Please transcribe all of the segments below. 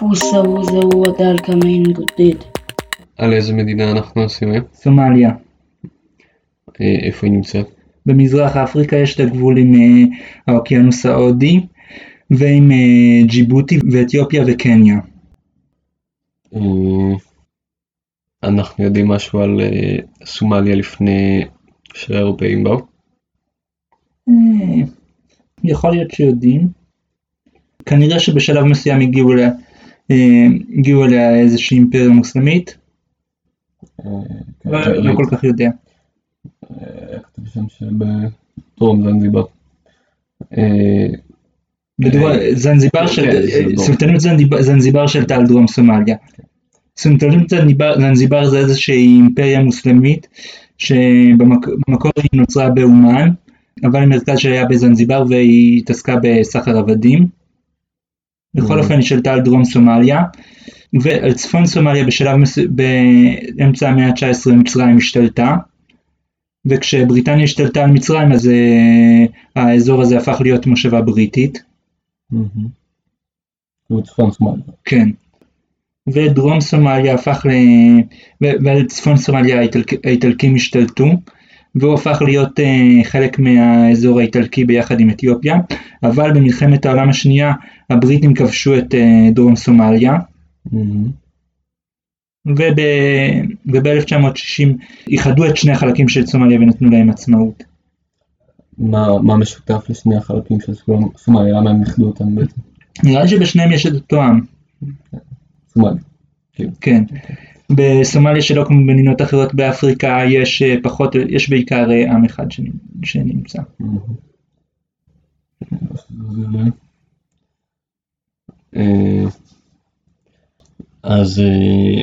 הכוס ההוא זהו הדל כמין גודד. על איזה מדינה אנחנו עושים היום? סומליה. אה, איפה היא נמצאת? במזרח אפריקה יש את הגבול עם אה, האוקיינוס ההודי ועם אה, ג'יבוטי ואתיופיה וקניה. אנחנו יודעים משהו על סומליה לפני שהאירופאים באו? יכול להיות שיודעים. כנראה שבשלב מסוים הגיעו אליה, הגיעו אליה איזושהי אימפריה מוסלמית, אה, אבל לא כל כך יודע. אה, כתוב שם שבדרום זנזיבר. אה, זנזיבר של, כן, שלטה על דרום סומליה. סולטנות זנזיבר- זנזיבר זה איזושהי אימפריה מוסלמית שבמקור היא נוצרה באומן, אבל המרכז שלה היה בזנזיבר והיא התעסקה בסחר עבדים. בכל Mhm. אופן היא שלטה על דרום סומליה, ועל צפון סומליה בשלב מס... באמצע המאה ה-19 מצרים השתלטה, וכשבריטניה השתלטה על מצרים אז uh, האזור הזה הפך להיות מושבה בריטית, מהמם. הוא צפון סומליה. כן. ודרום סומליה הפך ל... ועל צפון סומליה האיטלק... האיטלקים השתלטו, והוא הפך להיות uh, חלק מהאזור האיטלקי ביחד עם אתיופיה, אבל במלחמת העולם השנייה הבריטים כבשו את uh, דרום סומליה, מהמם. וב-1960 איחדו את שני החלקים של סומליה ונתנו להם עצמאות. מה מה משותף לשני החלקים של סומ- סומליה? למה הם איחדו אותם בעצם? נראה לי שבשניהם יש את אותו עם, סומליה. כן. בסומליה שלא כמו במדינות אחרות באפריקה יש אה, פחות, יש בעיקר אה, עם אחד שנ- שנמצא. אה, אז אה,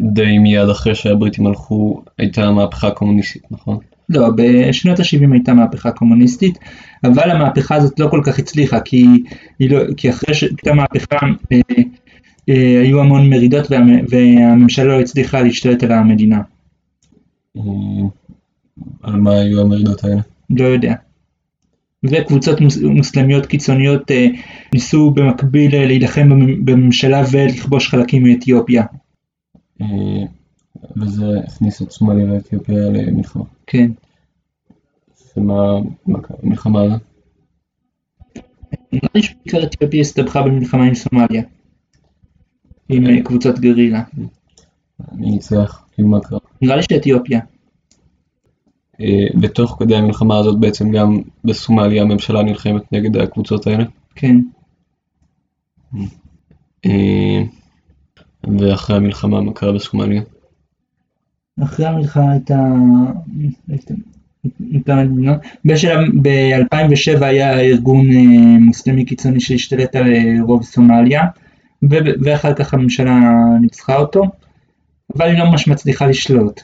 די מיד אחרי שהבריטים הלכו הייתה המהפכה הקומוניסטית, נכון? לא, בשנות ה-70 הייתה מהפכה קומוניסטית, אבל המהפכה הזאת לא כל כך הצליחה, כי, לא, כי אחרי שהייתה מהפכה אה, אה, היו המון מרידות והמ, והממשלה לא הצליחה להשתלט על המדינה, אה, על מה היו המרידות האלה? לא יודע. וקבוצות מוס, מוסלמיות קיצוניות אה, ניסו במקביל אה, להילחם במ- בממשלה ולכבוש חלקים מאתיופיה, אה, וזה הכניס את סומליה ואתיופיה למלחמה. כן. ומה מה קרה במלחמה הזאת? נראה לי שבעיקר אתיופיה הסתבכה במלחמה עם סומליה, עם אה, קבוצות גרילה. מי ניצח? כאילו מה קרה? נראה לי שאתיופיה, אה, ותוך כדי המלחמה הזאת בעצם גם בסומליה הממשלה נלחמת נגד הקבוצות האלה. כן. אה, ואחרי המלחמה מה קרה בסומליה? אחרי המלחמה הייתה... הייתה- הייתה מדינה. בשלב, ב-2007 היה ארגון מוסלמי קיצוני שהשתלט על רוב סומליה, ו- ואחר כך הממשלה ניצחה אותו, אבל היא לא ממש מצליחה לשלוט.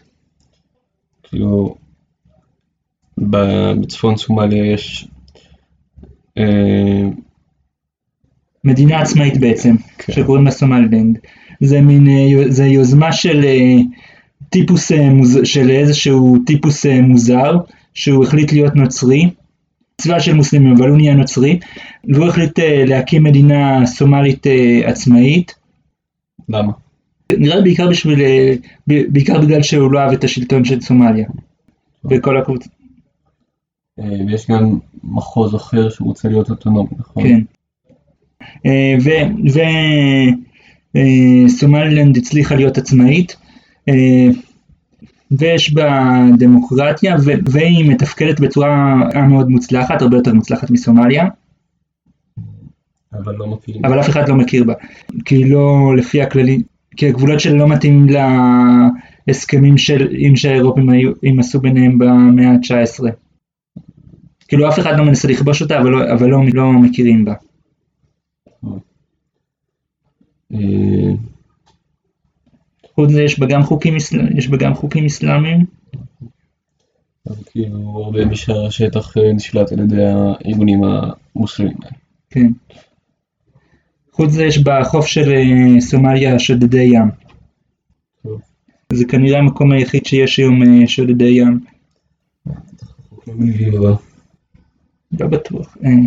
כאילו בצפון סומליה יש אה, מדינה עצמאית בעצם, כן. שקוראים לה סומלנד. זה מין, אה, זה יוזמה של אה, טיפוס, של איזשהו טיפוס מוזר, שהוא החליט להיות נוצרי, צבא של מוסלמים, אבל הוא נהיה נוצרי, והוא החליט אה, להקים מדינה סומלית אה, עצמאית. למה? נראה לי בעיקר בשביל, אה, בעיקר בגלל שהוא לא אהב את השלטון של סומליה. וכל הקבוצה, ויש גם מחוז אחר שהוא רוצה להיות אוטונומי, נכון? כן. וסומלילנד הצליחה להיות עצמאית, ויש בה דמוקרטיה, ו- והיא מתפקדת בצורה מאוד מוצלחת, הרבה יותר מוצלחת מסומליה, אבל לא מכירים. אבל אף אחד לא מכיר בה, כי היא לא לפי הכללים, כי הגבולות שלה לא מתאימים להסכמים של, עם שהאירופים היו, הם עשו ביניהם במאה ה-19. כאילו אף אחד לא מנסה לכבוש אותה, אבל לא, אבל לא, לא מכירים בה. חוץ מזה יש בה גם חוקים, יש בה גם חוקים אסלאמיים, כאילו הרבה משהשטח אה, נשלט על ידי הארגונים המוסלמים. כן. חוץ מזה יש בחוף של אה, סומליה שודדי ים. טוב. זה כנראה המקום היחיד שיש היום אה, שודדי ים. לא בטוח. כן.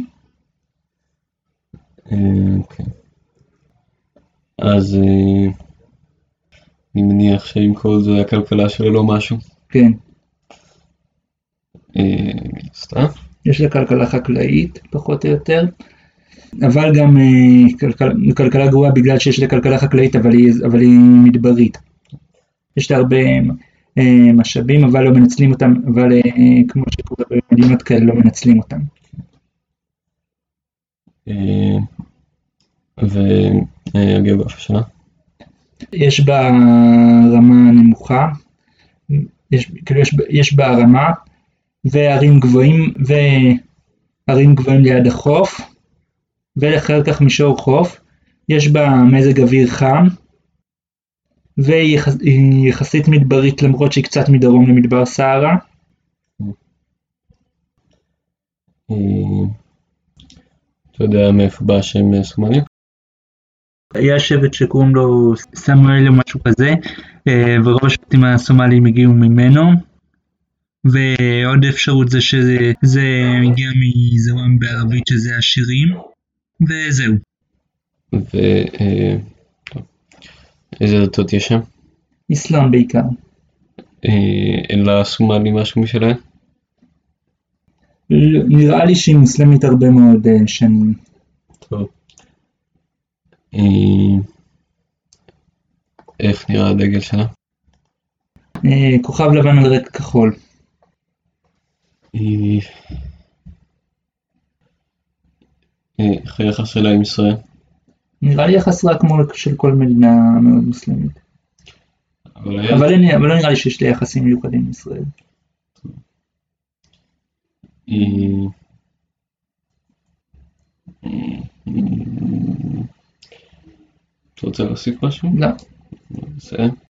אז אני מניח שעם כל זה הכלכלה שלו לא משהו. כן. אה, סתם? יש לה כלכלה חקלאית, פחות או יותר, אבל גם אה, כלכלה, כלכלה גרועה בגלל שיש לה כלכלה חקלאית, אבל היא, אבל היא מדברית. יש לה הרבה אה, משאבים, אבל לא מנצלים אותם, אבל כמו שקורה במדינות כאלה, לא מנצלים אותם. אה, והגיאוגרפיה שלה? יש בה רמה נמוכה, יש, כאילו יש, יש בה רמה וערים גבוהים וערים גבוהים ליד החוף ואחר כך מישור חוף, יש בה מזג אוויר חם והיא יחס, יחסית מדברית למרות שהיא קצת מדרום למדבר סהרה. אה, אתה יודע מאיפה בא השם אה, סומליה? היה שבט שקוראים לו סמואל או משהו כזה, אה, ורוב השבטים הסומליים הגיעו ממנו. ועוד אפשרות זה שזה הגיע מזוהם בערבית שזה השירים, וזהו. ואיזה דתות יש שם? אסלאם בעיקר. אין לה סומלי משהו משלהם? נראה לי שהיא מוסלמית הרבה מאוד אה, שנים. טוב. איך נראה הדגל שלה? אה, כוכב לבן על רקע כחול. איך היחס שלה עם ישראל? נראה לי יחס רע כמו של כל מדינה מאוד מוסלמית. אבל היה... אבל אין- אבל לא נראה לי שיש לי יחסים מיוחדים עם ישראל. אתה רוצה להוסיף משהו? לא. נסיים?